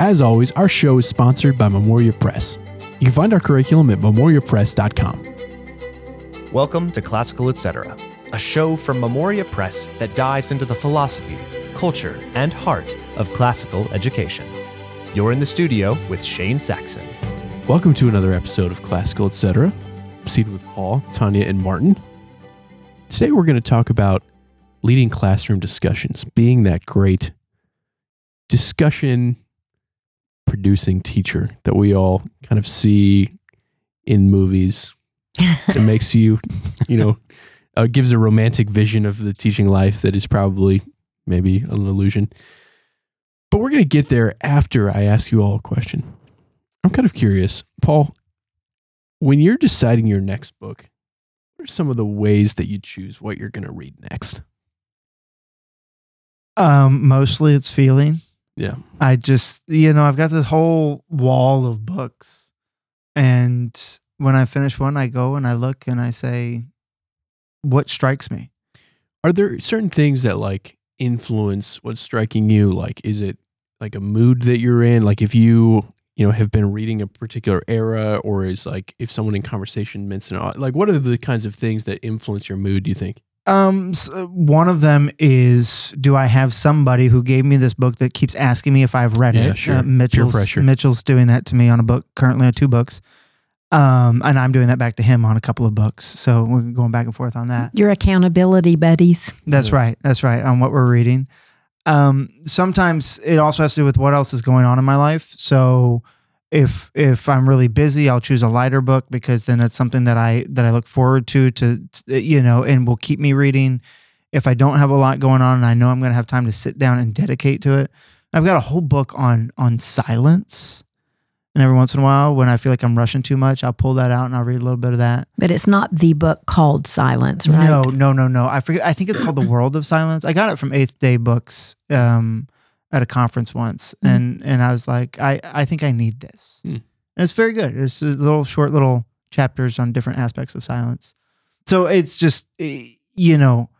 As always, our show is sponsored by Memoria Press. You can find our curriculum at memoriapress.com. Welcome to Classical Etc., a show from Memoria Press that dives into the philosophy, culture, and heart of classical education. You're in the studio with Shane Saxon. Welcome to another episode of Classical Etc. Seated with Paul, Tanya, and Martin. Today we're going to talk about leading classroom discussions, being that great discussion producing teacher that we all kind of see in movies. it makes you, you know, uh, gives a romantic vision of the teaching life that is probably maybe an illusion. But we're going to get there after I ask you all a question. I'm kind of curious, Paul, when you're deciding your next book, what are some of the ways that you choose what you're going to read next? Um, mostly it's feeling. Yeah. I just, you know, I've got this whole wall of books. And when I finish one, I go and I look and I say, what strikes me? Are there certain things that like influence what's striking you? Like, is it like a mood that you're in? Like, if you, you know, have been reading a particular era, or is like if someone in conversation mentioned, like, what are the kinds of things that influence your mood, do you think? Um, s- uh, one of them is do I have somebody who gave me this book that keeps asking me if I've read Yeah, it? sure. Uh, Mitchell's, pressure. Mitchell's doing that to me on a book, currently on two books. Um, and I'm doing that back to him on a couple of books. So we're going back and forth on that. Your accountability buddies. That's Yeah. right. That's right. On what we're reading. Um, sometimes it also has to do with what else is going on in my life. So if if I'm really busy, I'll choose a lighter book because then it's something that I that I look forward to to, to you know and will keep me reading. If I don't have a lot going on and I know I'm going to have time to sit down and dedicate to it, I've got a whole book on on silence. And every once in a while, when I feel like I'm rushing too much, I'll pull that out and I'll read a little bit of that. But it's not the book called Silence, right? No, no, no, no. I forget. I think it's called The World of Silence. I got it from Eighth Day Books um, at a conference once, Mm. and and I was like, I I think I need this. Hmm. And it's very good. It's a little short little chapters on different aspects of silence. So it's just eh, you know,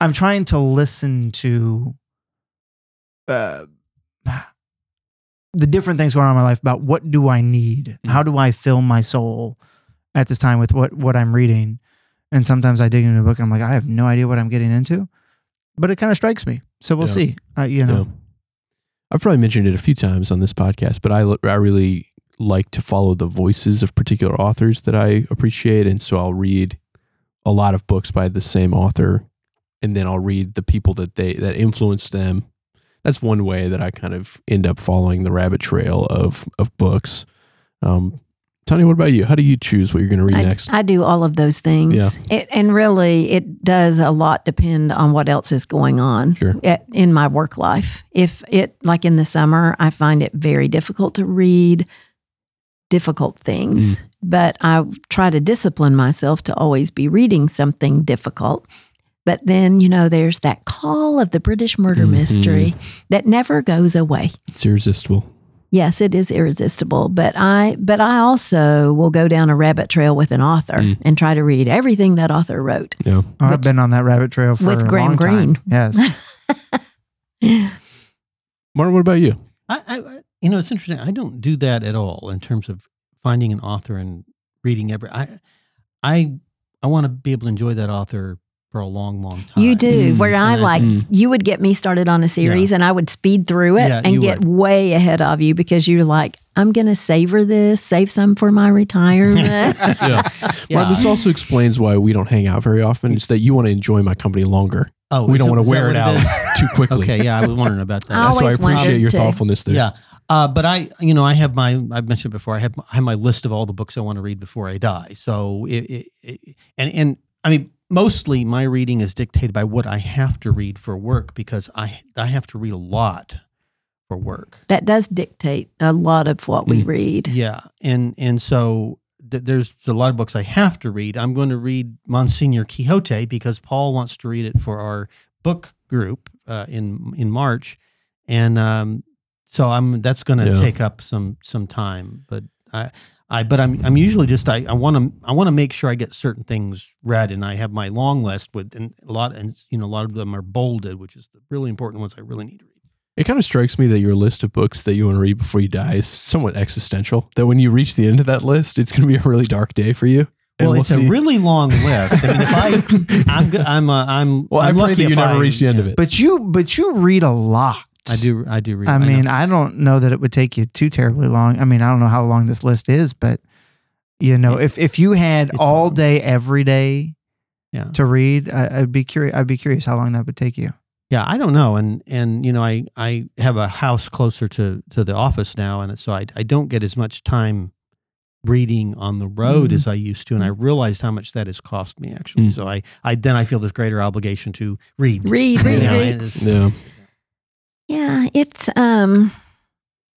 I'm trying to listen to. Uh, the different things going on in my life about what do I need? Mm. How do I fill my soul at this time with what what I'm reading? And sometimes I dig into a book and I'm like, I have no idea what I'm getting into, but it kind of strikes me. So we'll Yeah. see. Uh, you know, Yeah. I've probably mentioned it a few times on this podcast, but I, I really like to follow the voices of particular authors that I appreciate. And so I'll read a lot of books by the same author and then I'll read the people that they that influenced them. That's one way that I kind of end up following the rabbit trail of of books. Um, Tanya, what about you? How do you choose what you're going to read I, next? I do all of those things. Yeah. It, and really, it does a lot depend on what else is going on Sure. at, in my work life. If it, like in the summer, I find it very difficult to read difficult things, Mm. but I try to discipline myself to always be reading something difficult. But then, you know, there's that call of the British murder Mhm. mystery that never goes away. It's irresistible. Yes, it is irresistible, but I but I also will go down a rabbit trail with an author Mm. and try to read everything that author wrote. Yeah. Oh, I've been on that rabbit trail for With a Graham long time. With Graham Greene. Yes. Martin, what about you? I, I, I- you know, it's interesting. I don't do that at all in terms of finding an author and reading every. I, I, I want to be able to enjoy that author for a long, long time. You do. Mm, where I and like think- you would get me started on a series and I would speed through it Yeah, and get would. way ahead of you because you're like, I'm gonna savor this, save some for my retirement. Yeah. Yeah. Martin, this also explains why we don't hang out very often. It's that you want to enjoy my company longer. Oh, we don't it- want to wear it out is? too quickly. Okay, yeah, I was wondering about that. I That's why I appreciate your too. thoughtfulness there. Yeah. Uh, but I, you know, I have my, I've mentioned before, I have, I have my list of all the books I want to read before I die. So, it, it, it, and, and I mean, mostly my reading is dictated by what I have to read for work because I, I have to read a lot for work. that does dictate a lot of what we Mm. read. Yeah. And, and so th- there's a lot of books I have to read. I'm going to read Monsignor Quixote because Paul wants to read it for our book group uh, in, in March. And, um, so I'm that's going to Yeah. take up some some time, but I I but I'm I'm usually just I I want to I want to make sure I get certain things read, and I have my long list with and a lot and you know a lot of them are bolded, which is the really important ones I really need to read. It kind of strikes me that your list of books that you want to read before you die is somewhat existential. That when you reach the end of that list, it's going to be a really dark day for you. Well, we'll it's see. a really long list. I mean, if I, I'm, I'm, uh, I'm, well. I'm lucky that you never I- reach the end of it. But you but you read a lot. I do, I do read. I mean, I don't know that it would take you too terribly long. I mean, I don't know how long this list is, but you know, It- if if you had all long. day every day yeah. to read, I, I'd be curious. I'd be curious how long that would take you. Yeah, I don't know, and and you know, I I have a house closer to to the office now, and so I I don't get as much time reading on the road Mhm. as I used to, and I realized how much that has cost me actually. Mm. So I I then I feel this greater obligation to read. Read, You read, know, read. and it's- Yeah. Yeah, it's um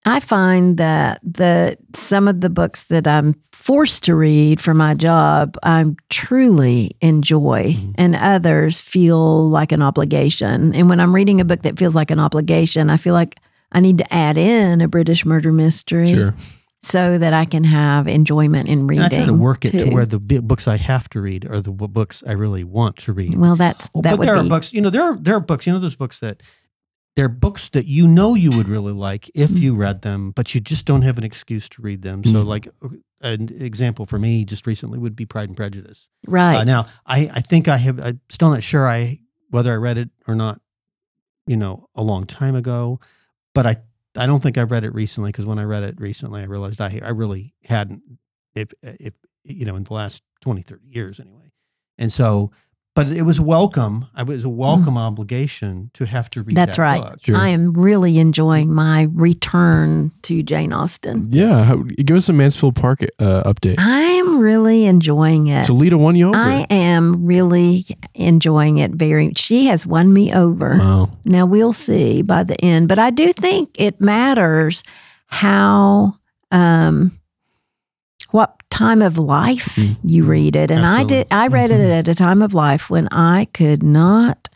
I find that the some of the books that I'm forced to read for my job, I truly enjoy, Mhm. and others feel like an obligation. And when I'm reading a book that feels like an obligation, I feel like I need to add in a British murder mystery Sure. so that I can have enjoyment in And reading. I try to work it to where the books I have to read are the books I really want to read. well, that's that but would there be are books, you know, there are there are books, you know, those books that they're books that you know you would really like if Mm. you read them, but you just don't have an excuse to read them. So, Mm. like uh, an example for me, just recently would be Pride and Prejudice. right. Uh, now, I I think I have. I'm still not sure I whether I read it or not. You know, a long time ago, but I I don't think I read it recently because when I read it recently, I realized I I really hadn't if if you know in the last 20, 30 years anyway, and so. But it was welcome. I was a welcome obligation to have to read. Mm. That's that right. book. Sure. I am really enjoying my return to Jane Austen. Yeah. How, give us a Mansfield Park uh, update. I'm really enjoying it. Toledo won you over. I am really enjoying it very. She has won me over. wow. Now we'll see by the end, but I do think it matters how um what time of life Mm. you read it. And I did I read it at a time of life when I could not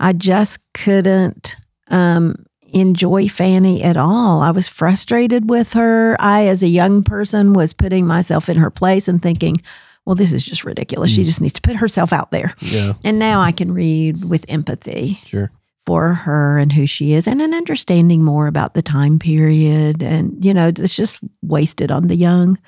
I just couldn't um enjoy Fanny at all. I was frustrated with her. I as a young person was putting myself in her place and thinking, well this is just ridiculous. She Mm. just needs to put herself out there. Yeah. And now I can read with empathy Sure. for her and who she is and an understanding more about the time period. And, you know, it's just wasted on the young.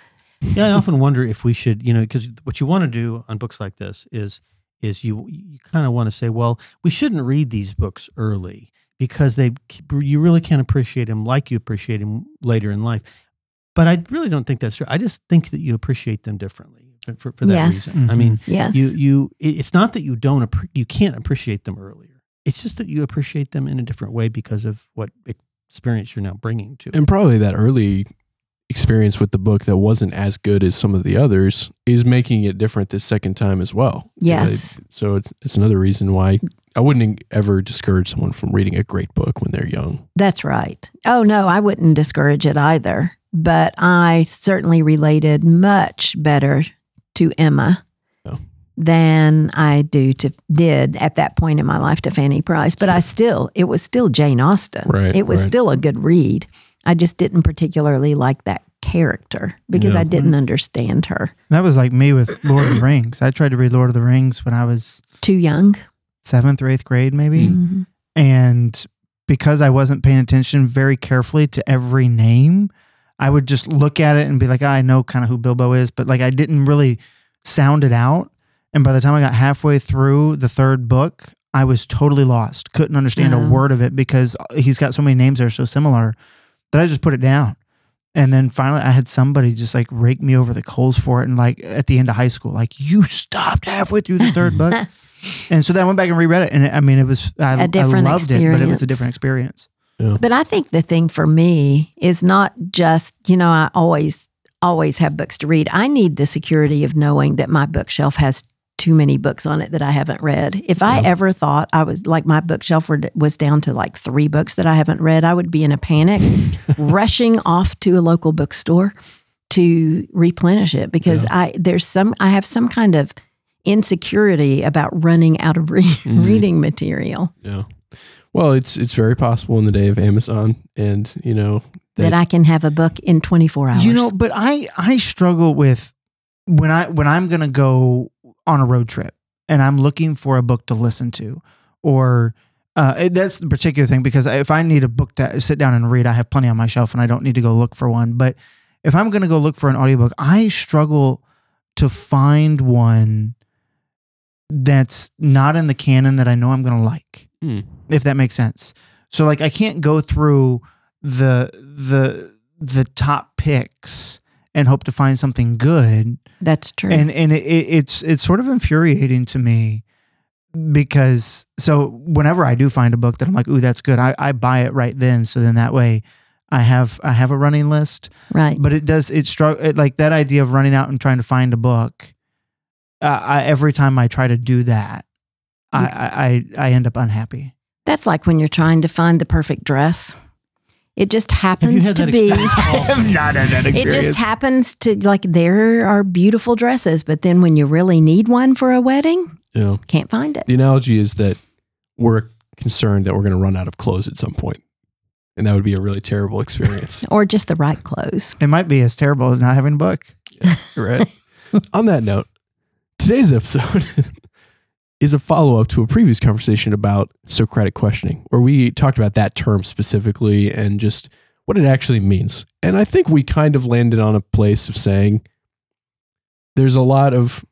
Yeah, I often wonder if we should, you know, because what you want to do on books like this is is you you kind of want to say, well, we shouldn't read these books early because they you really can't appreciate them like you appreciate them later in life. But I really don't think that's true. I just think that you appreciate them differently for, for, for that Yes. reason. I Mhm. mean, Yes. you you it's not that you don't you can't appreciate them earlier. It's just that you appreciate them in a different way because of what experience you're now bringing to. it. And probably that early experience with the book that wasn't as good as some of the others is making it different this second time as well. Yes. So it's it's another reason why I wouldn't ever discourage someone from reading a great book when they're young. That's right. Oh, no, I wouldn't discourage it either. But I certainly related much better to Emma Oh. than I do to did at that point in my life to Fanny Price. But I still, it was still Jane Austen. Right, It was right. still a good read. I just didn't particularly like that character because Yeah. I didn't understand her. That was like me with Lord of the Rings. I tried to read Lord of the Rings when I was Too young. seventh or eighth grade, maybe. Mhm. And because I wasn't paying attention very carefully to every name, I would just look at it and be like, I know kind of who Bilbo is, but like I didn't really sound it out. And by the time I got halfway through the third book, I was totally lost. Couldn't understand Oh. a word of it because he's got so many names that are so similar that I just put it down. And then finally, I had somebody just like rake me over the coals for it. And like at the end of high school, like, you stopped halfway through the third book. And so then I went back and reread it, and it, I mean, it was I, A different I loved it, but it was a different experience. But I think the thing for me is not just, you know, I always, always have books to read. I need the security of knowing that my bookshelf has too many books on it that I haven't read. If I Yeah. ever thought I was like my bookshelf were, was down to like three books that I haven't read, I would be in a panic, rushing off to a local bookstore to replenish it because I there's some I have some kind of insecurity about running out of re- Mhm. reading material Yeah. Well, it's it's very possible in the day of Amazon, and you know that I can have a book in 24 hours. You know, but I I struggle with when I when I'm gonna go on a road trip and I'm looking for a book to listen to, or Uh, it- that's the particular thing because if I need a book to sit down and read, I have plenty on my shelf and I don't need to go look for one. But if I'm going to go look for an audiobook, I struggle to find one that's not in the canon that I know I'm going to like Hmm. if that makes sense. So like I can't go through the the the top picks and hope to find something good. That's true. And and it, it, it's it's sort of infuriating to me because so whenever I do find a book that I'm like, ooh, that's good, I, I buy it right then. So then that way I have I have a running list. right. But it does it struggle it, like that idea of running out and trying to find a book. Uh, I, every time I try to do that, I, I I I end up unhappy. That's like when you're trying to find the perfect dress. It just happens to that be. experience? Paul? not had that experience. It just happens to like there are beautiful dresses, but then when you really need one for a wedding, You know, can't find it. the analogy is that we're concerned that we're going to run out of clothes at some point, and that would be a really terrible experience. Or just the right clothes. It might be as terrible as not having a book. right? On that note, today's episode is a follow up to a previous conversation about Socratic questioning, where we talked about that term specifically and just what it actually means. And I think we kind of landed on a place of saying there's a lot of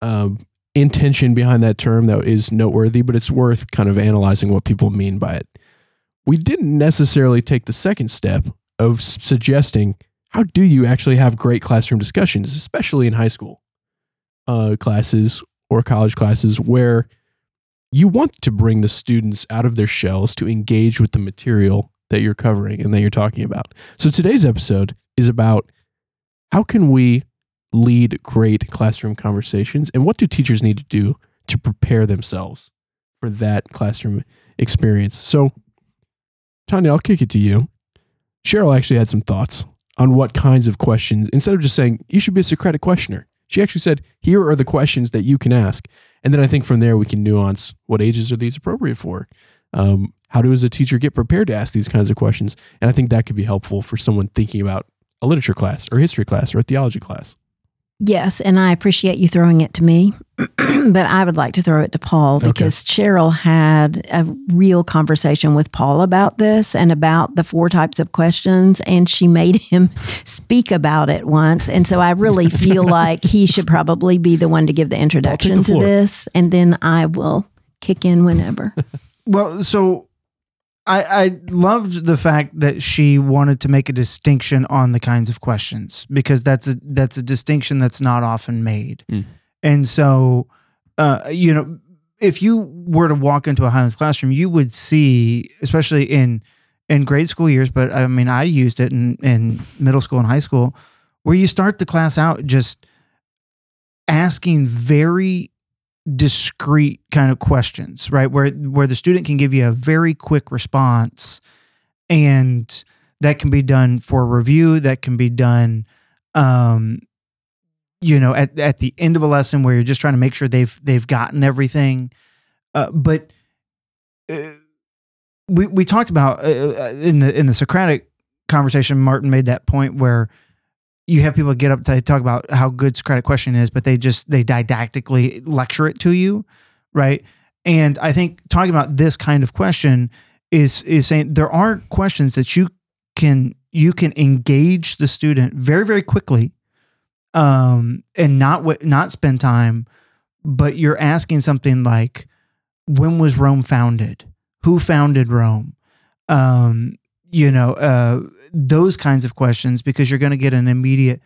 um, intention behind that term that is noteworthy, but it's worth kind of analyzing what people mean by it. We didn't necessarily take the second step of suggesting how do you actually have great classroom discussions, especially in high school uh, classes or college classes where you want to bring the students out of their shells to engage with the material that you're covering and that you're talking about. So today's episode is about how can we lead great classroom conversations and what do teachers need to do to prepare themselves for that classroom experience. So Tanya, I'll kick it to you. Cheryl actually had some thoughts on what kinds of questions, instead of just saying, you should be a Socratic questioner, she actually said, here are the questions that you can ask. And then I think from there we can nuance what ages are these appropriate for? Um, how does a teacher get prepared to ask these kinds of questions? And I think that could be helpful for someone thinking about a literature class or history class or a theology class. Yes, and I appreciate you throwing it to me, but I would like to throw it to Paul Okay. because Cheryl had a real conversation with Paul about this and about the four types of questions, and she made him speak about it once. And so I really feel like he should probably be the one to give the introduction to floor. this, and then I will kick in whenever. Well, so I, I loved the fact that she wanted to make a distinction on the kinds of questions because that's a that's a distinction that's not often made. Mm. And so, uh, you know, if you were to walk into a Highlands classroom, you would see, especially in in grade school years, but I mean, I used it in in middle school and high school, where you start the class out just asking very discrete kind of questions, right? Where where the student can give you a very quick response and that can be done for review, that can be done um you know at, at the end of a lesson where you're just trying to make sure they've they've gotten everything uh, but uh, we we talked about uh, uh, in the in the Socratic conversation Martin made that point where you have people get up to talk about how good Socratic question is, but they just they didactically lecture it to you, right? And I think talking about this kind of question is is saying there aren't questions that you can you can engage the student very very quickly, um, and not wa- not spend time, but you're asking something like, when was Rome founded? Who founded Rome? Um, you know, uh, those kinds of questions because you're going to get an immediate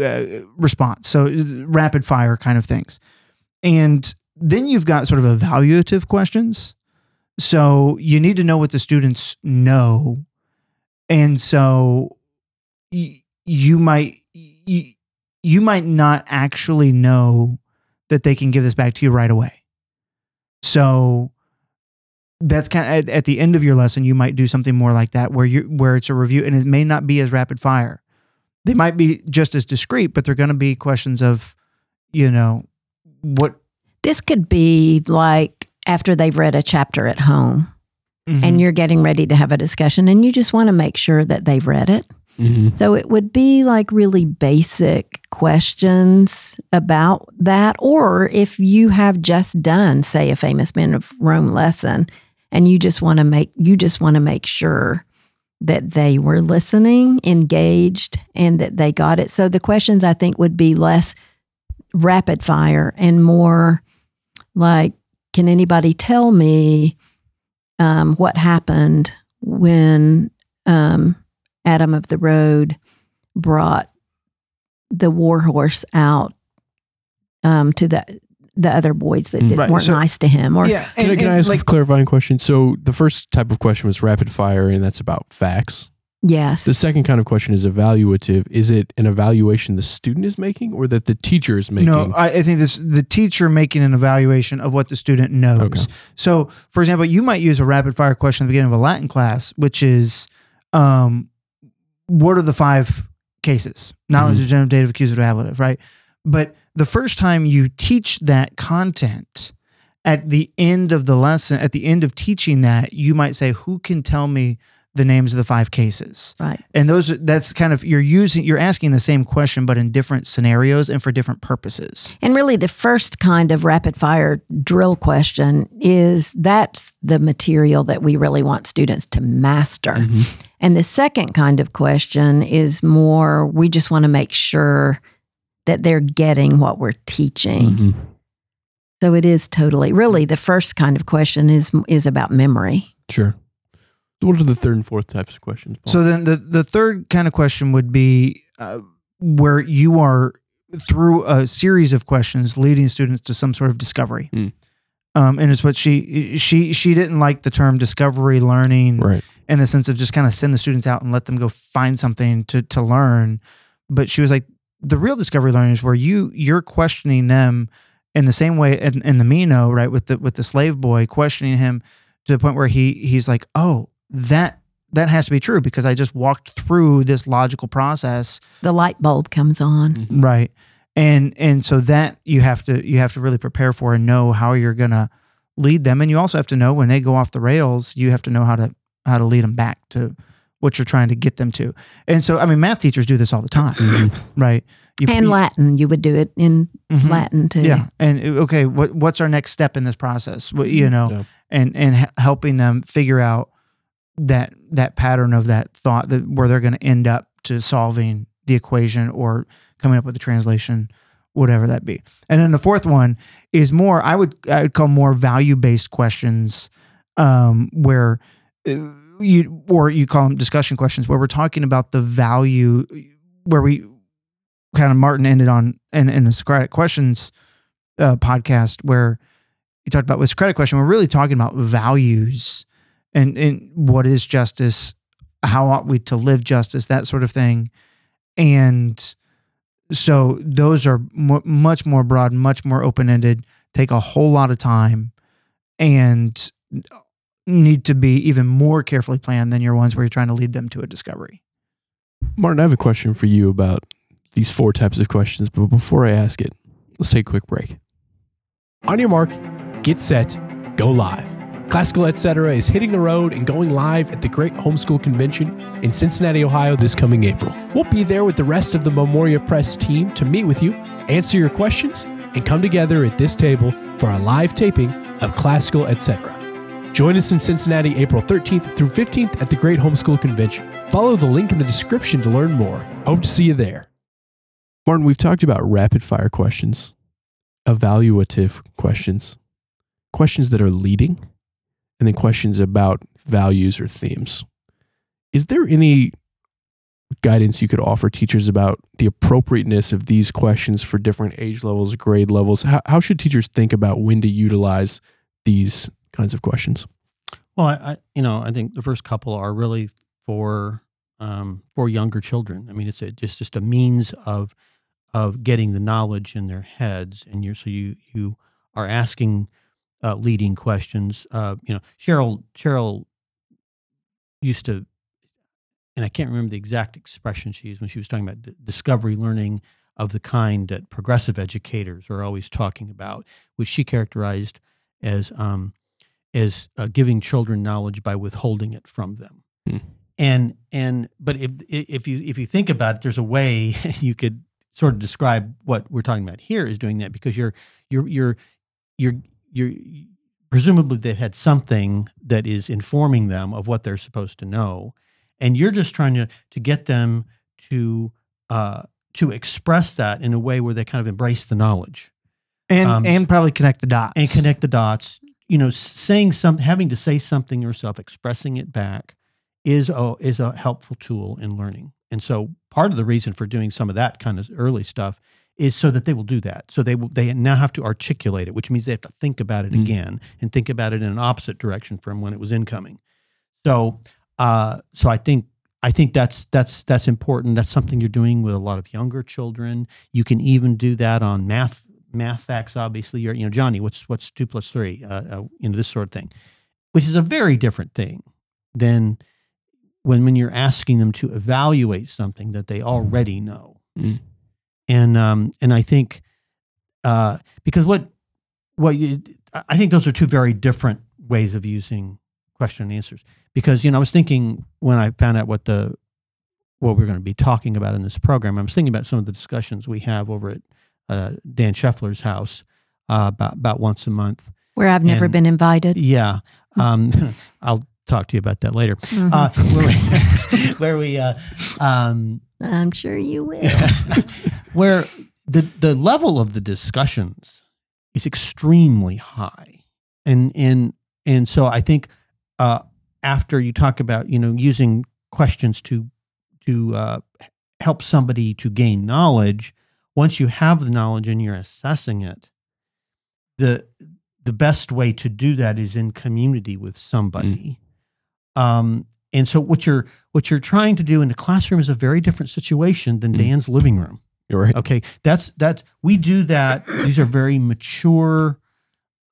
uh, response. So uh, rapid fire kind of things. And then you've got sort of evaluative questions. So you need to know what the students know. And so y- you might y- you might not actually know that they can give this back to you right away. So that's kind of at, at the end of your lesson you might do something more like that where you where it's a review and it may not be as rapid fire they might be just as discreet but they're going to be questions of you know what This could be like after they've read a chapter at home Mhm. and you're getting ready to have a discussion and you just want to make sure that they've read it. Mm-hmm. So it would be like really basic questions about that. Or if you have just done, say, a famous Men of Rome lesson and you just want to make you just want to make sure that they were listening, engaged, and that they got it. So the questions I think would be less rapid fire and more like, can anybody tell me um, what happened when um, Adam of the Road brought the warhorse out um, to the the other boys that Mm. did, Right, weren't so- nice to him, or yeah, Can, I, and- can I ask like, a clarifying question? So the first type of question was rapid fire, and that's about facts. yes, The second kind of question is evaluative. Is it an evaluation the student is making, or that the teacher is making? No, I, I think this the teacher making an evaluation of what the student knows. Okay. So, for example, you might use a rapid fire question at the beginning of a Latin class, which is, um, what are the five cases? Knowledge, Mhm. genitive, dative, accusative, ablative, right? But the first time you teach that content at the end of the lesson, at the end of teaching that, you might say, "Who can tell me the names of the five cases?" right. and those that's kind of you're using you're asking the same question but in different scenarios and for different purposes And really, the first kind of rapid fire drill question is that's the material that we really want students to master. Mhm. And the second kind of question is more we just want to make sure that they're getting what we're teaching. Mhm. So it is totally really the first kind of question is is about memory. Sure. So what are the third and fourth types of questions? Paul? so then the the third kind of question would be uh, where you are through a series of questions leading students to some sort of discovery Hmm. um, and it's what she she she didn't like the term discovery learning right. in the sense of just kind of send the students out and let them go find something to to learn. But she was like, the real discovery learning is where you you're questioning them in the same way in, in the Meno, right, with the with the slave boy, questioning him to the point where he he's like, oh, that that has to be true because I just walked through this logical process The light bulb comes on. Mhm. right and and so that you have to you have to really prepare for and know how you're gonna lead them and you also have to know when they go off the rails you have to know how to how to lead them back to what you're trying to get them to and so i mean math teachers do this all the time Mhm. right you, And you- Latin, you would do it in Mhm. Latin too. yeah and okay what what's our next step in this process what, you know Yeah. and and helping them figure out that that pattern of that thought that where they're going to end up to solving the equation or coming up with the translation whatever that be and then the fourth one is more i would i would call more value based questions um where uh, you or you call them discussion questions where we're talking about the value where we kind of martin ended on in, in the socratic questions uh, podcast where you talked about with credit question we're really talking about values and and what is justice how ought we to live justice that sort of thing. And so those are mu much more broad much more open-ended take a whole lot of time. And need to be even more carefully planned than your ones where you're trying to lead them to a discovery Martin, I have a question for you about these four types of questions, but before I ask it, let's take a quick break. On your mark, get set, go live. Classical Etc. is hitting the road and going live at the Great Homeschool Convention in Cincinnati, Ohio this coming April. We'll be there with the rest of the Memoria Press team to meet with you, answer your questions, and come together at this table for a live taping of Classical Etc. Join us in Cincinnati April 13th through 15th at the Great Homeschool Convention. Follow the link in the description to learn more. Hope to see you there. Martin, we've talked about rapid fire questions, evaluative questions, questions that are leading, and then questions about values or themes. Is there any guidance you could offer teachers about the appropriateness of these questions for different age levels, grade levels? How, how should teachers think about when to utilize these kinds of questions? Well, I, I you know I think the first couple are really for um, for younger children. I mean, it's a, just just a means of of getting the knowledge in their heads, and you're so you you are asking uh, leading questions. Uh, you know, Cheryl Cheryl used to, and I can't remember the exact expression she used when she was talking about d- discovery learning of the kind that progressive educators are always talking about, which she characterized as um, as uh, giving children knowledge by withholding it from them. Hmm. And and but if if you if you think about it, there's a way you could sort of describe what we're talking about here is doing that because you're you're you're you're you're presumably they've had something that is informing them of what they're supposed to know, and you're just trying to to get them to uh, to express that in a way where they kind of embrace the knowledge and Um, and probably connect the dots and connect the dots. You know, saying some, having to say something yourself, expressing it back, is a is a helpful tool in learning. And so, part of the reason for doing some of that kind of early stuff is so that they will do that. So they will they now have to articulate it, which means they have to think about it Mm. again and think about it in an opposite direction from when it was incoming. So, uh, so I think I think that's that's that's important. That's something you're doing with a lot of younger children. You can even do that on math math facts. Obviously, you're you know Johnny, what's what's two plus three? Uh, uh, you know this sort of thing, which is a very different thing than when when you're asking them to evaluate something that they already know. Mm. And um and I think uh because what what you I think those are two very different ways of using question and answers because you know I was thinking when I found out what the what we're going to be talking about in this program I was thinking about some of the discussions we have over at uh, Dan Scheffler's house uh, about about once a month Where I've never And- been invited. yeah um, I'll talk to you about that later Mhm. uh, where we, where we uh, um, I'm sure you will. where the the level of the discussions is extremely high, and and and so I think uh, after you talk about you know using questions to to uh, help somebody to gain knowledge, once you have the knowledge and you're assessing it, the the best way to do that is in community with somebody. Um, and so what you're what you're trying to do in the classroom is a very different situation than Mm. Dan's living room. You're right. Okay, that's that's we do that. These are very mature,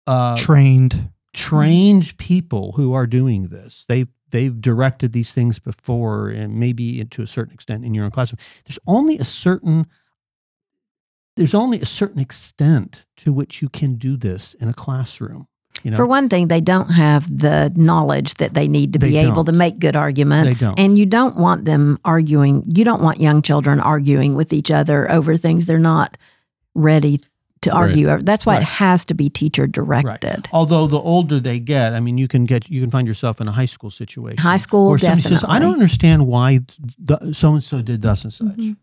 uh, trained trained people who are doing this. They they've directed these things before, and maybe to a certain extent in your own classroom. There's only a certain there's only a certain extent to which you can do this in a classroom. You know, For one thing, they don't have the knowledge that they need to They be able to make good arguments. Don't. And you don't want them arguing, you don't want young children arguing with each other over things they're not ready to argue over. That's why Right. it has to be teacher directed. Although the older they get, I mean, you can get you can find yourself in a high school situation. High school, where somebody definitely. says, "I don't understand why so and so did thus and such," Mhm.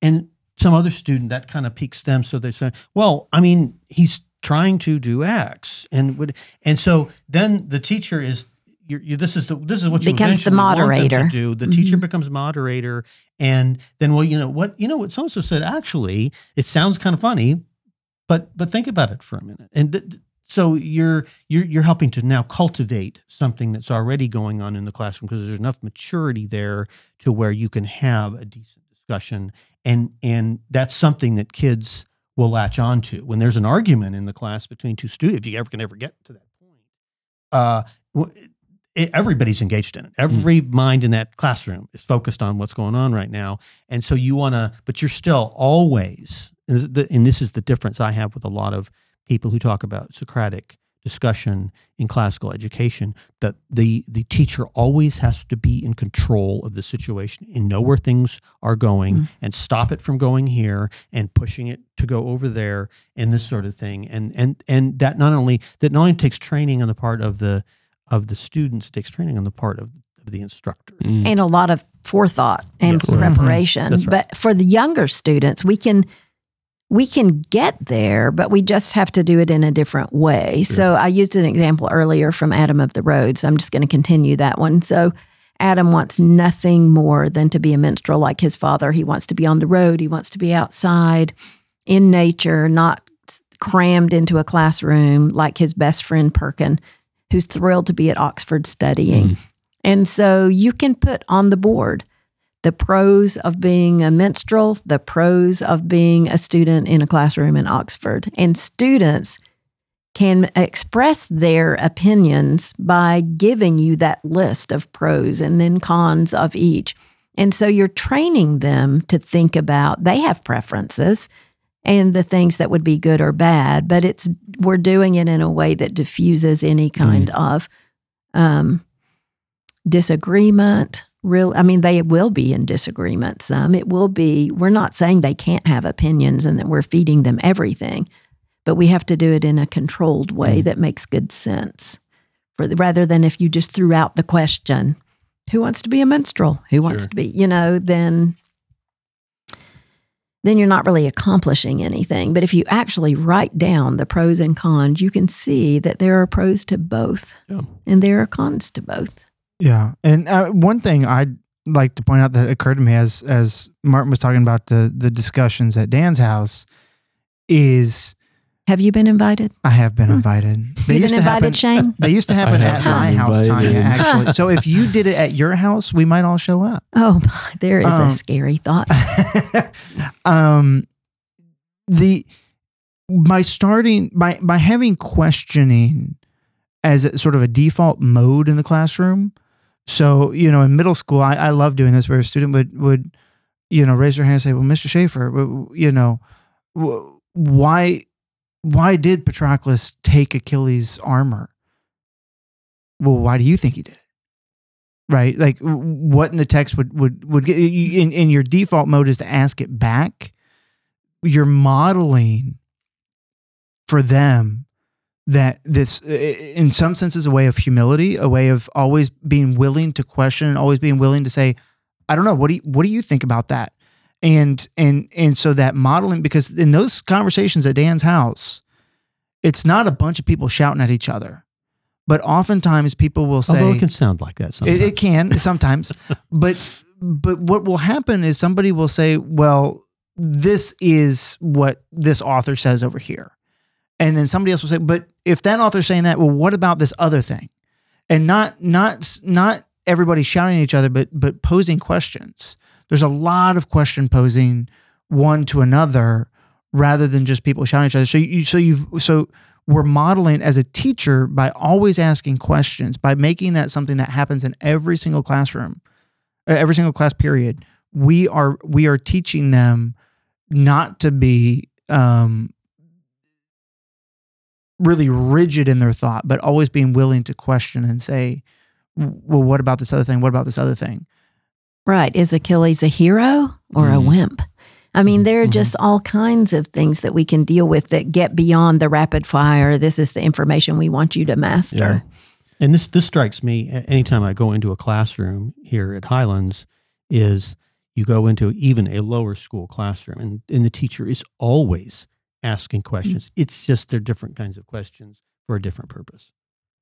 and some other student that kind of piques them, so they say, "Well, I mean, he's trying to do X," and would and so then the teacher is. You're, you this is the this is what you Becomes the eventually want them moderator. to do. The teacher Mhm. becomes moderator, and then well, you know what you know what so and so said. Actually, it sounds kind of funny, but but think about it for a minute. And th- so you're you're you're helping to now cultivate something that's already going on in the classroom because there's enough maturity there to where you can have a decent discussion and and that's something that kids will latch on to when there's an argument in the class between two students if you ever can ever get to that point uh it, everybody's engaged in it. Every mind in that classroom is focused on what's going on right now. And so you want to but you're still always and this, is the- and this is the difference i have with a lot of people who talk about socratic discussion in classical education that the the teacher always has to be in control of the situation and know where things are going Mm. and stop it from going here and pushing it to go over there and this sort of thing and and and that not only that not only takes training on the part of the of the students it takes training on the part of, of the instructor Mm. and a lot of forethought and Yes. Right. preparation. That's right. But for the younger students, we can we can get there, but we just have to do it in a different way. So I used an example earlier from Adam of the Road. So I'm just going to continue that one. So Adam wants nothing more than to be a minstrel like his father. He wants to be on the road. He wants to be outside in nature, not crammed into a classroom like his best friend Perkin, who's thrilled to be at Oxford studying. Mm. And so you can put on the board the pros of being a minstrel, the pros of being a student in a classroom in Oxford. And students can express their opinions by giving you that list of pros and then cons of each. And so you're training them to think about they have preferences and the things that would be good or bad, but it's we're doing it in a way that diffuses any kind of um, disagreement. Real, I mean, they will be in disagreement. Some it will be. We're not saying they can't have opinions and that we're feeding them everything, but we have to do it in a controlled way Mm. that makes good sense. For the, rather than if you just threw out the question, "Who wants to be a minstrel? Who wants to be?" You know, then then you're not really accomplishing anything. But if you actually write down the pros and cons, you can see that there are pros to both Yeah. and there are cons to both. Yeah, and uh, one thing I'd like to point out that occurred to me as as Martin was talking about the the discussions at Dan's house is Have you been invited? I have been Hmm. invited. You've been invited, Shane? They used to happen at my been house, Tanya. Actually, so if you did it at your house, we might all show up. Oh, my, there is Um, a scary thought. um, the by starting by by having questioning as sort of a default mode in the classroom. So you know, in middle school, I, I love doing this, where a student would would you know raise their hand and say, "Well, Mr. Schaefer, you know, why why did Patroclus take Achilles' armor? Well, why do you think he did it?" right? Like what in the text would would would get in in your default mode is to ask it back. You're modeling for them that this, in some sense, is a way of humility, a way of always being willing to question and always being willing to say, "I don't know. What do you what do you think about that?" And and and so that modeling because in those conversations at Dan's house, it's not a bunch of people shouting at each other, but oftentimes people will say, Although it can sound like that sometimes. it, it can sometimes, but but what will happen is somebody will say, "Well, this is what this author says over here," and then somebody else will say, "But if that author's saying that, well, what about this other thing?" And not not not everybody shouting at each other, but but posing questions. There's a lot of question posing one to another rather than just people shouting at each other. So you so you've so we're modeling as a teacher by always asking questions, by making that something that happens in every single classroom, every single class period. We are we are teaching them not to be um, really rigid in their thought, but always being willing to question and say, "Well, what about this other thing? What about this other thing?" Right. Is Achilles a hero or a Mhm. wimp? I mean, there are Mhm. just all kinds of things that we can deal with that get beyond the rapid fire. This is the information we want you to master. And this this strikes me anytime I go into a classroom here at Highlands is you go into even a lower school classroom and, and the teacher is always asking mm-hmm. questions. It's just they're different kinds of questions for a different purpose.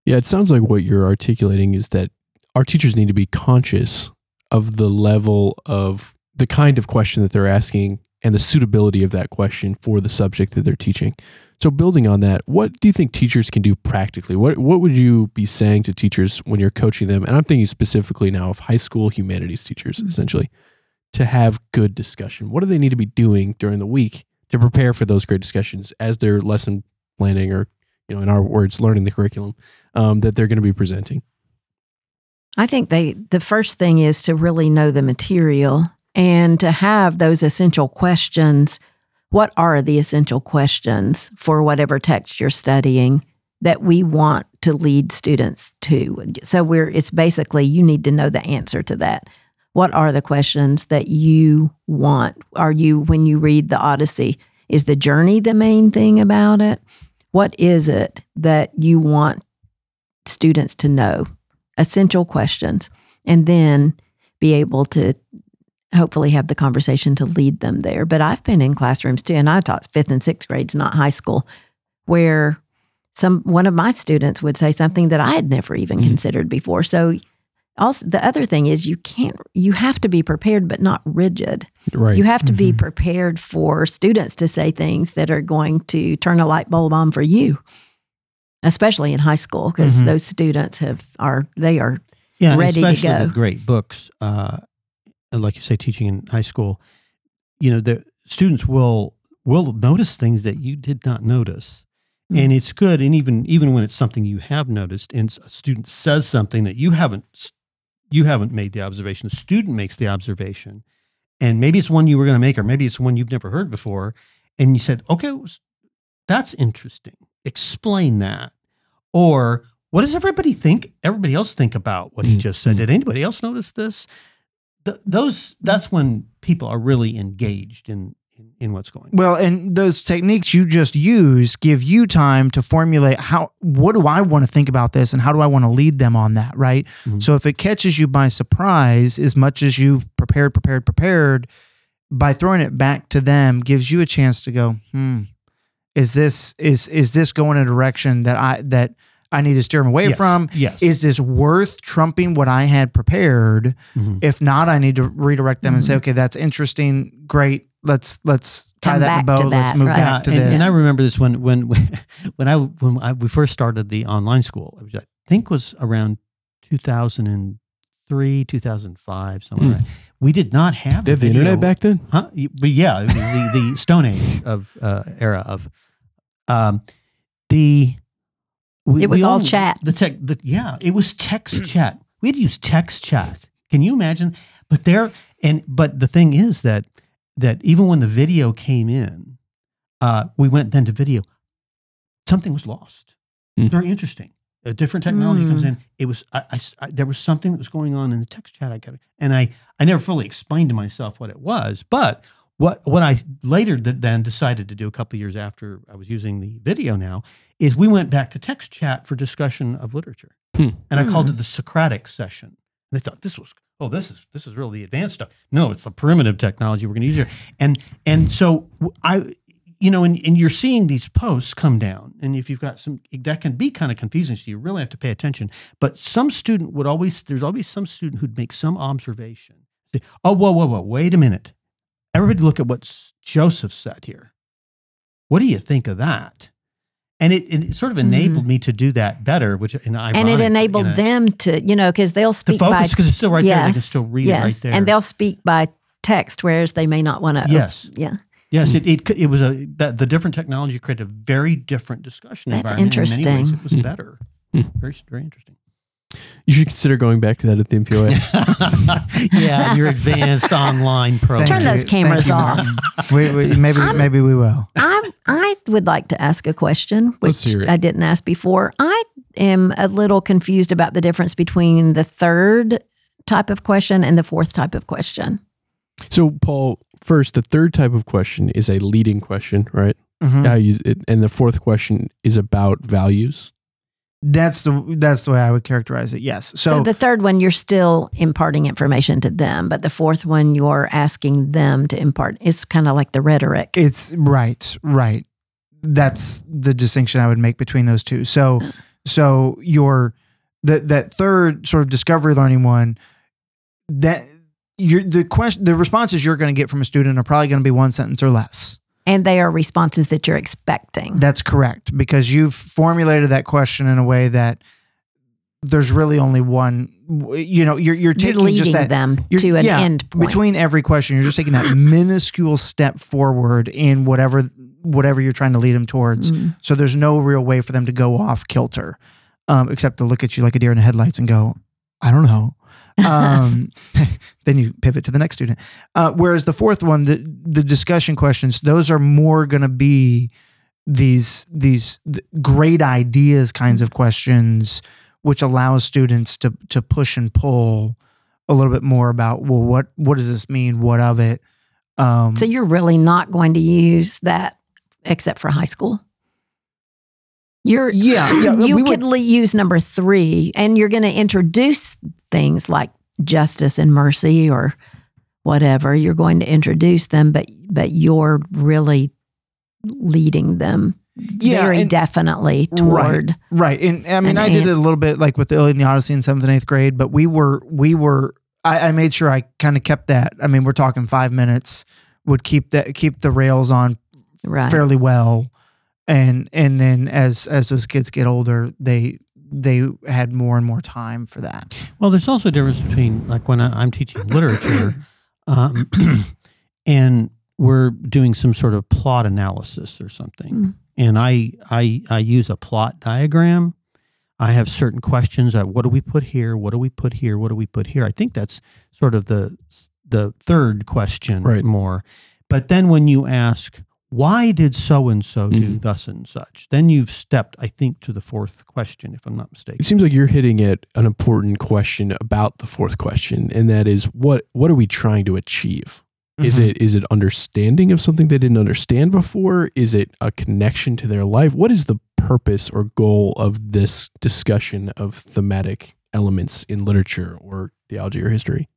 Yeah, it sounds like what you're articulating is that our teachers need to be conscious of the level of the kind of question that they're asking and the suitability of that question for the subject that they're teaching. So building on that, what do you think teachers can do practically? What what would you be saying to teachers when you're coaching them? And I'm thinking specifically now of high school humanities teachers mm-hmm. essentially to have good discussion. What do they need to be doing during the week to prepare for those great discussions as they're lesson planning or you know in our words learning the curriculum um, that they're going to be presenting. I think they the first thing is to really know the material and to have those essential questions. What are the essential questions for whatever text you're studying that we want to lead students to? So we're it's basically you need to know the answer to that. What are the questions that you want? Are you when you read the Odyssey, is the journey the main thing about it? What is it that you want students to know? essential questions and then be able to hopefully have the conversation to lead them there. But I've been in classrooms too, and I taught fifth and sixth grades, not high school, where some one of my students would say something that I had never even Mhm. considered before. So also the other thing is you can't you have to be prepared but not rigid. Right. You have to be Mhm. prepared for students to say things that are going to turn a light bulb on for you. Especially in high school, because Mhm. those students have are they are Yeah, ready to go. with great books, uh, like you say, teaching in high school. You know, the students will will notice things that you did not notice, Mm. and it's good. And even even when it's something you have noticed, and a student says something that you haven't you haven't made the observation, the student makes the observation, and maybe it's one you were going to make, or maybe it's one you've never heard before, and you said, "Okay, that's interesting. Explain that." Or what does everybody think? Everybody else think about what he Mm, just said. mm. Did anybody else notice this? Th- those that's when people are really engaged in, in what's going on. Well, and those techniques you just use give you time to formulate how what do I want to think about this and how do I want to lead them on that, right? Mhm. So if it catches you by surprise as much as you've prepared, prepared, prepared, by throwing it back to them gives you a chance to go, "Hmm, is this is is this going a direction that I that I need to steer them away Yes. from? Yes. Is this worth trumping what I had prepared? Mhm. If not, I need to redirect them and say, Mhm. okay, that's interesting. Great. Let's let's tie Come that in a back to bow. Let's that, move right. back to and, this. and I remember this when when when I when I, we first started the online school, which I think was around 2003, 2005, somewhere. Hmm. around. We did not have They had the video. internet back then? Huh? But yeah, it was the, the Stone Age of uh, era of um, the. we- It was we all only- chat. The tech, the, yeah, it was text chat. We had to use text chat. Can you imagine? But there, and but the thing is that that even when the video came in, uh, we went then to video. Something was lost. Hmm. Very interesting. A different technology comes Hmm. in. It was I, I s- I- there was something that was going on in the text chat. I got it, and I I never fully explained to myself what it was. But what what I later th- then decided to do a couple of years after I was using the video now is we went back to text chat for discussion of literature, Hmm. and I called it the Socratic session. And they thought this was oh this is this is really the advanced stuff. No, it's the primitive technology we're going to use here. And and so I, you know, and, and you're seeing these posts come down, and if you've got some, that can be kind of confusing. So you really have to pay attention. But some student would always, there's always some student who'd make some observation. Say, oh, whoa, whoa, whoa, wait a minute. Everybody look at what Joseph said here. What do you think of that? And it, it sort of enabled me to do that better, which and, Mm-hmm. and it enabled them to, you know, because they'll to speak by focus because it's still right there. They can still read yes, it right there. and they'll speak by text, whereas they may not want to. Yes. yeah, Yes, it, it it was a that the different technology created a very different discussion That's environment. In many ways, interesting. it was better. Hmm. Very very interesting. You should consider going back to that at the MPOA. yeah, your advanced online program. Turn those cameras you. off. we, we, maybe maybe we will. I I would like to ask a question, which. I didn't ask before. I am a little confused about the difference between the third type of question and the fourth type of question. so, Paul, first, the third type of question is a leading question, right? Mhm. I use it, and the fourth question is about values. That's the that's the way I would characterize it. Yes. So, So, the third one, you're still imparting information to them, but the fourth one, you're asking them to impart. It's kind of like the rhetoric. it's right, right. That's the distinction I would make between those two. So so your that that third sort of discovery learning one that you're the question the responses you're going to get from a student are probably going to be one sentence or less. And they are responses that you're expecting. That's correct because you've formulated that question in a way that there's really only one. You know, you're you're You're taking leading just that them you're- to an yeah, end point. between every question. You're just taking that minuscule step forward in whatever whatever you're trying to lead them towards. Mm. So there's no real way for them to go off kilter, um, except to look at you like a deer in the headlights and go, I don't know. Um, then you pivot to the next student. Uh, whereas the fourth one, the the discussion questions, those are more going to be these these great ideas kinds of questions, which allows students to to push and pull a little bit more about well, what what does this mean? What of it? Um, So you're really not going to use that except for high school. You're Yeah, yeah, you we could would- use number three, and you're going to introduce things like justice and mercy or whatever. You're going to introduce them, but but you're really leading them Yeah, very and- definitely toward. Right. And I mean, an I did it a little bit like with the Iliad and the Odyssey in seventh and eighth grade, but we were, we were, I, I made sure I kind of kept that. I mean, we're talking five minutes, would keep that, keep the rails on Right. fairly well. And, and then as, as those kids get older, they, they had more and more time for that. Well, there's also a difference between like when I, I'm teaching literature, um, and we're doing some sort of plot analysis or something, Mm. and I I I use a plot diagram. I have certain questions. Of what do we put here? What do we put here? What do we put here? I think that's sort of the the third question Right. more. But then when you ask, why did so and so do Mhm. thus and such? Then you've stepped, I think, to the fourth question, if I'm not mistaken. It seems like you're hitting at an important question about the fourth question, and that is what what are we trying to achieve? Is Mhm. it is it understanding of something they didn't understand before? Is it a connection to their life? What is the purpose or goal of this discussion of thematic elements in literature or theology or history?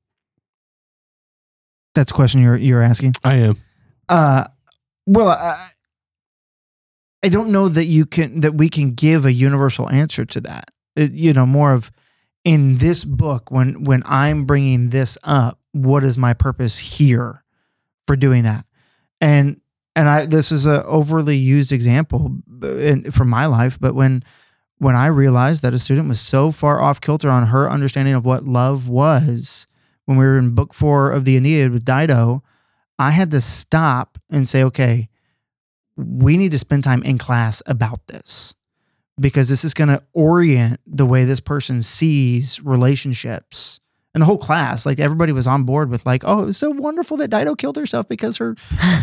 That's a question you're you're asking. I am. Uh, well, I, I don't know that you can that we can give a universal answer to that. It- you know, more of in this book when when I'm bringing this up, what is my purpose here for doing that? And and I this is a overly used example uh, in, from my life, but when when I realized that a student was so far off kilter on her understanding of what love was when we were in book four of the Aeneid with Dido, I had to stop and say, okay, we need to spend time in class about this because this is going to orient the way this person sees relationships. And the whole class, like everybody was on board with, like, oh, it was so wonderful that Dido killed herself because her,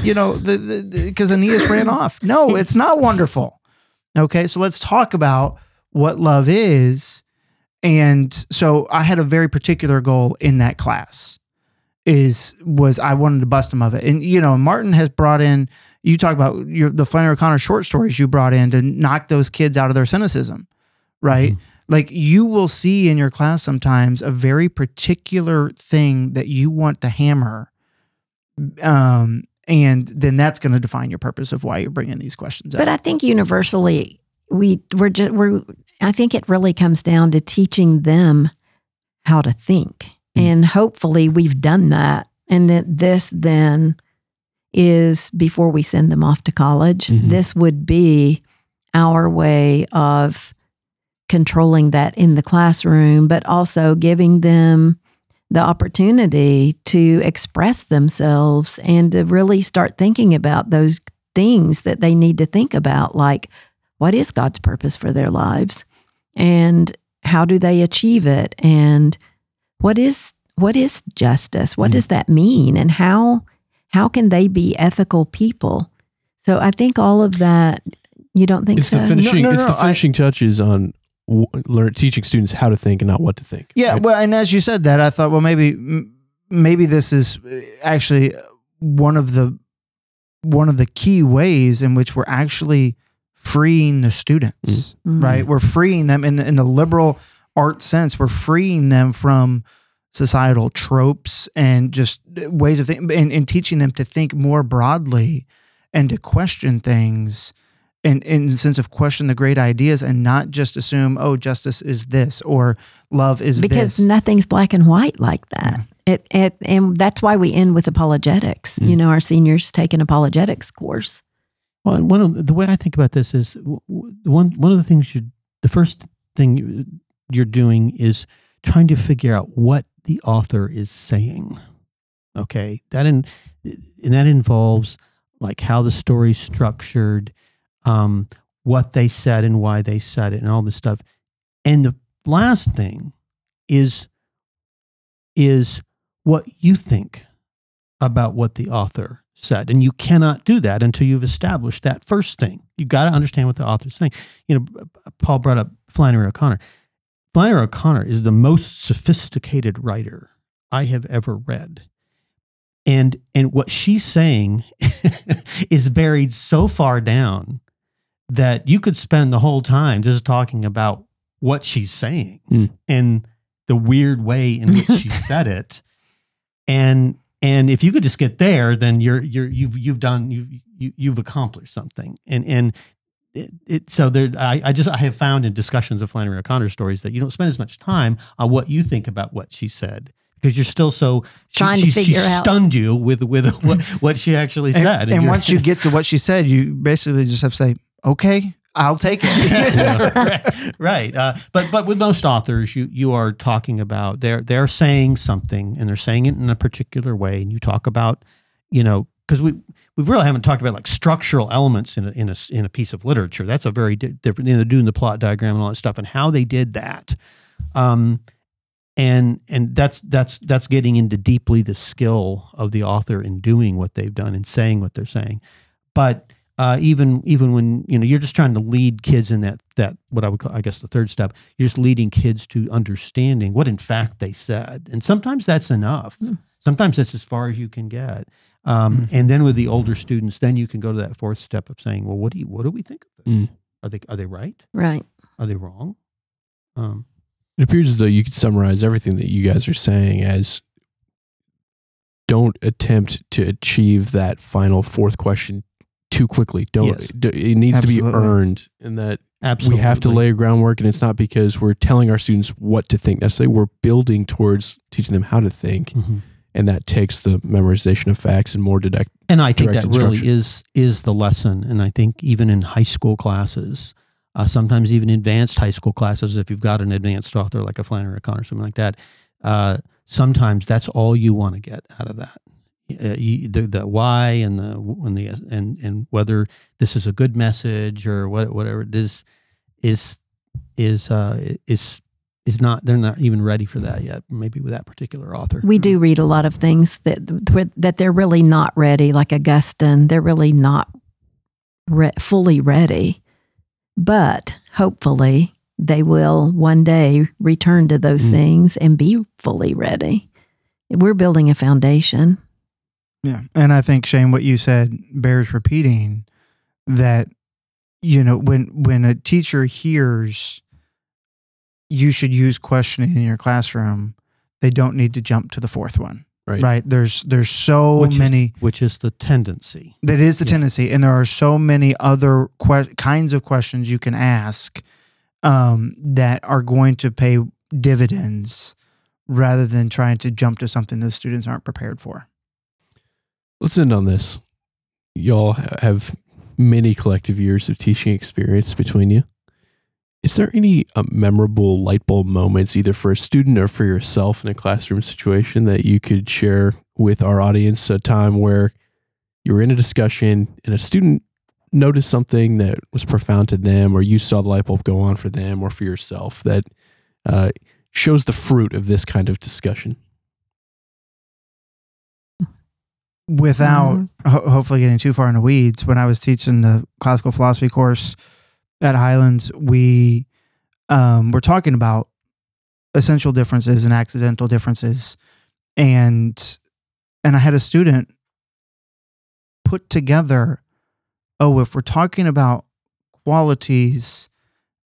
you know, the because Aeneas ran off. No, it's not wonderful. Okay, so let's talk about what love is. And so I had a very particular goal in that class is was I wanted to bust him of it. And you know, Martin has brought in you talk about your the Flannery O'Connor short stories you brought in to knock those kids out of their cynicism, right? Like you will see in your class sometimes a very particular thing that you want to hammer. Um and then that's going to define your purpose of why you're bringing these questions up. But I think universally, we we're just we're. I think it really comes down to teaching them how to think. And hopefully we've done that, and that this then is before we send them off to college. Mhm. This would be our way of controlling that in the classroom, but also giving them the opportunity to express themselves and to really start thinking about those things that they need to think about, like what is God's purpose for their lives, and how do they achieve it, and what is what is justice? What Mm. does that mean, and how how can they be ethical people? So I think all of that. You don't think It's so? the finishing. no, it's no, the I- finishing touches on w- learn teaching students how to think and not what to think. Yeah, right? well, and as you said that, I thought, well, maybe m- maybe this is uh, actually one of the one of the key ways in which we're actually freeing the students, Mm. right? We're freeing them in the in the liberal art sense. We're freeing them from societal tropes and just ways of thinking, and, and teaching them to think more broadly and to question things. and in the sense of question the great ideas and not just assume, oh, justice is this or love is this. because this. nothing's black and white like that. It, it and that's why we end with apologetics. Mm. You know, our seniors take an apologetics course. Well, and one of the- the way I think about this is w- w- one one of the things you the first thing you- you're doing is trying to figure out what the author is saying. Okay, that in and that involves like how the story's structured, um, what they said and why they said it, and all this stuff. And the last thing is is what you think about what the author said. And you cannot do that until you've established that first thing. You've got to understand what the author's saying. You know, Paul brought up Flannery O'Connor. Flannery O'Connor is the most sophisticated writer I have ever read. And and what she's saying is buried so far down that you could spend the whole time just talking about what she's saying Hmm. and the weird way in which she said it. And and if you could just get there, then you're you're you've you've done you you you've accomplished something. And and it, it so there I, I just I have found in discussions of Flannery O'Connor stories that you don't spend as much time on what you think about what she said because you're still so she, Trying to she, she out. stunned you with with what, what she actually said. and you're- once you get to what she said, you basically just have to say, okay, I'll take it. right, right. Uh, but but with most authors, you you are talking about they're they're saying something and they're saying it in a particular way, and you talk about you know because we we really haven't talked about like structural elements in a in a in a piece of literature. That's a very di- different you know doing the plot diagram and all that stuff and how they did that. Um, and and that's that's that's getting into deeply the skill of the author in doing what they've done and saying what they're saying but uh, even even when you know you're just trying to lead kids in that that what I would call I guess the third step you're just leading kids to understanding what in fact they said and sometimes that's enough Hmm. Sometimes that's as far as you can get. Um, Mhm. And then with the older students, then you can go to that fourth step of saying, well, what do you, what do we think of this? Mm. Are they, are they right? Right. Are they wrong? Um, It appears as though you could summarize everything that you guys are saying as don't attempt to achieve that final fourth question too quickly. Don't Yes. it needs to be earned and that absolutely. we have to lay a groundwork and it's not because we're telling our students what to think necessarily we're building towards teaching them how to think Mhm. And that takes the memorization of facts and more direct And I think that really is is the lesson. And I think even in high school classes, uh, sometimes even advanced high school classes, if you've got an advanced author like a Flannery O'Connor or something like that, uh, sometimes that's all you want to get out of that. Uh, you, the the why and the and the and and whether this is a good message or what whatever this is is uh, is is not they're not even ready for that yet. Maybe with that particular author. We do read a lot of things that that they're really not ready, like Augustine. They're really not re- fully ready, but hopefully they will one day return to those Mm. things and be fully ready. We're building a foundation. Yeah. And I think Shane, what you said bears repeating that, you know, when when a teacher hears you should use questioning in your classroom, they don't need to jump to the fourth one. Right. Right. There's there's so Which is- many which is the tendency. that is the Yeah. tendency, and there are so many other que- kinds of questions you can ask um, that are going to pay dividends rather than trying to jump to something the students aren't prepared for. let's end on this y'all have many collective years of teaching experience between you is there any uh, memorable light bulb moments either for a student or for yourself in a classroom situation that you could share with our audience a time where you were in a discussion and a student noticed something that was profound to them or you saw the light bulb go on for them or for yourself that uh, shows the fruit of this kind of discussion without Mhm. ho- hopefully getting too far in the weeds, when I was teaching the classical philosophy course at Highlands, we um, were talking about essential differences and accidental differences, and and I had a student put together, oh, if we're talking about qualities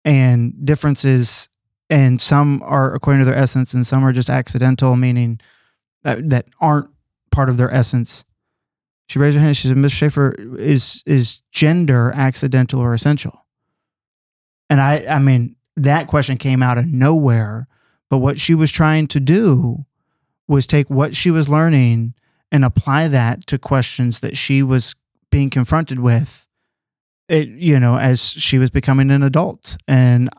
and differences, and some are according to their essence, and some are just accidental, meaning that, that aren't part of their essence. She raised her hand. She said, "Mr. Schaefer, is is gender accidental or essential?" And I, I mean, that question came out of nowhere. But what she was trying to do was take what she was learning and apply that to questions that she was being confronted with. It, you know, as she was becoming an adult, and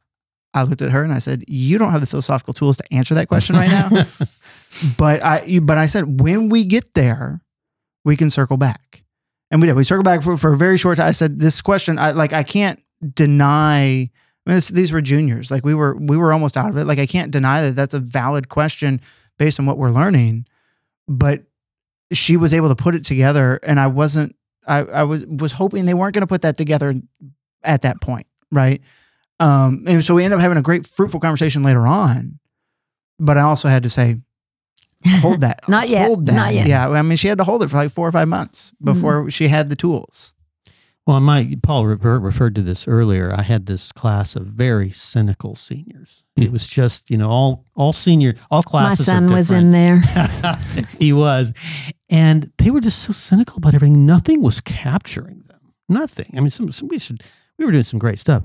I looked at her and I said, "You don't have the philosophical tools to answer that question right now." but I but I said when we get there, we can circle back. And we did. We circled back for, for a very short time. I said this question, I like I can't deny I mean, this, these were juniors. Like we were we were almost out of it. Like I can't deny that that's a valid question based on what we're learning. But she was able to put it together and I wasn't I, I was was hoping they weren't going to put that together at that point, right? Um, and so we ended up having a great fruitful conversation later on. But I also had to say, hold that. Not yet. Hold that. Not yet. Yeah. I mean, she had to hold it for like four or five months before she had the tools. Well, my Paul refer, referred to this earlier. I had this class of very cynical seniors. It Hmm. was just you know all all senior all My classes. are son was in there. he was, and they were just so cynical about everything. Nothing was capturing them. Nothing. I mean, some, some we should we were doing some great stuff.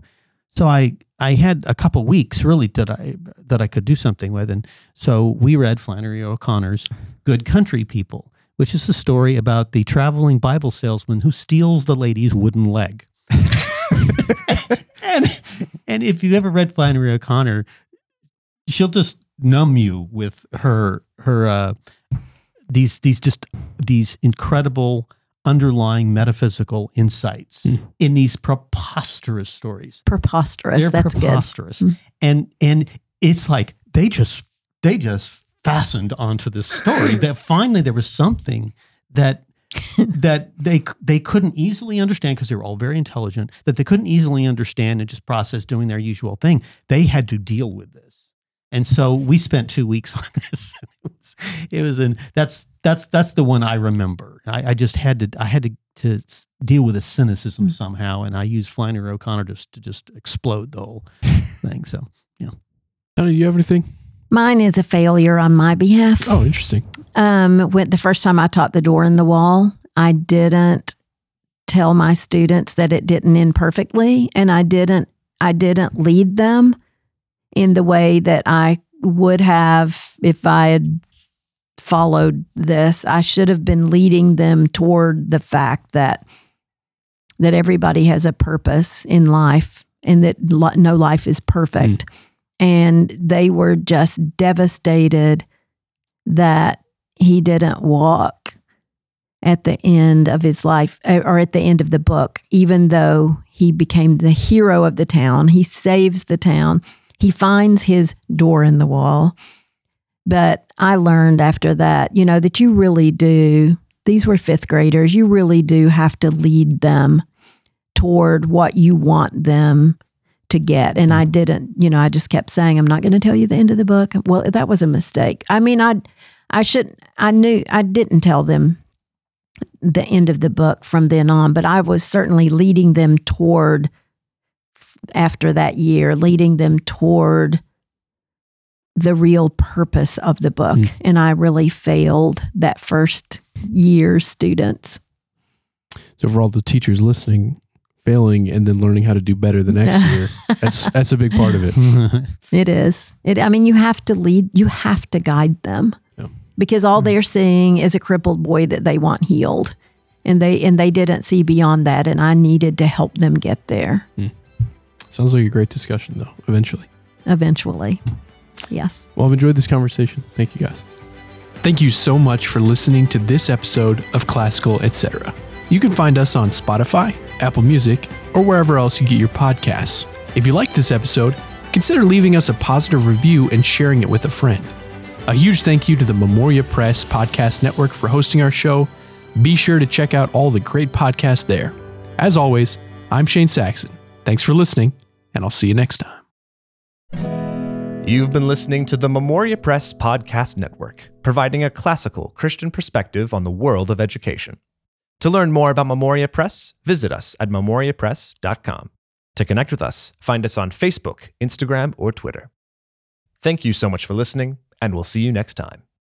So I I had a couple weeks really that I that I could do something with, and so we read Flannery O'Connor's Good Country People, which is the story about the traveling Bible salesman who steals the lady's wooden leg. and and if you've ever read Flannery O'Connor, she'll just numb you with her her uh, these these just these incredible underlying metaphysical insights Hmm. in these preposterous stories. Preposterous. They're That's good. preposterous, Hmm. and and it's like they just they just fastened onto this story that finally there was something that that they they couldn't easily understand because they were all very intelligent that they couldn't easily understand and just process doing their usual thing they had to deal with this And so we spent two weeks on this. it was, it was in that's that's that's the one I remember. I, I just had to I had to to deal with the cynicism Mm. somehow, and I used Flannery O'Connor just to just explode the whole thing. So Donna, do you have anything? Mine is a failure on my behalf. Oh, interesting. Um, when the first time I taught the door in the wall, I didn't tell my students that it didn't end perfectly, and I didn't I didn't lead them in the way that I would have if I had followed this. I should have been leading them toward the fact that that everybody has a purpose in life and that no life is perfect. And they were just devastated that he didn't walk at the end of his life uh, or at the end of the book, even though he became the hero of the town. He saves the town, he finds his door in the wall. But I learned after that, you know, that you really do, these were fifth graders, you really do have to lead them toward what you want them to get. And I didn't, you know, I just kept saying, I'm not going to tell you the end of the book. Well, that was a mistake. I mean, I, I should, I knew, I didn't tell them the end of the book from then on, but I was certainly leading them toward, after that year, leading them toward the real purpose of the book. Mm. And I really failed that first year students. So for all the teachers listening, failing and then learning how to do better the next year, that's that's a big part of it. It is. It. I mean, you have to lead. You have to guide them Yeah. because all mm-hmm. they're seeing is a crippled boy that they want healed, and they and they didn't see beyond that. And I needed to help them get there mm. Sounds like a great discussion though, eventually. eventually. Yes. Well, I've enjoyed this conversation. Thank you guys. Thank you so much for listening to this episode of Classical Etc. You can find us on Spotify, Apple Music, or wherever else you get your podcasts. If you liked this episode, consider leaving us a positive review and sharing it with a friend. A huge thank you to the Memoria Press Podcast Network for hosting our show. Be sure to check out all the great podcasts there. As always, I'm Shane Saxon. Thanks for listening, and I'll see you next time. You've been listening to the Memoria Press Podcast Network, providing a classical Christian perspective on the world of education. To learn more about Memoria Press, visit us at memoriapress.com. To connect with us, find us on Facebook, Instagram, or Twitter. Thank you so much for listening, and we'll see you next time.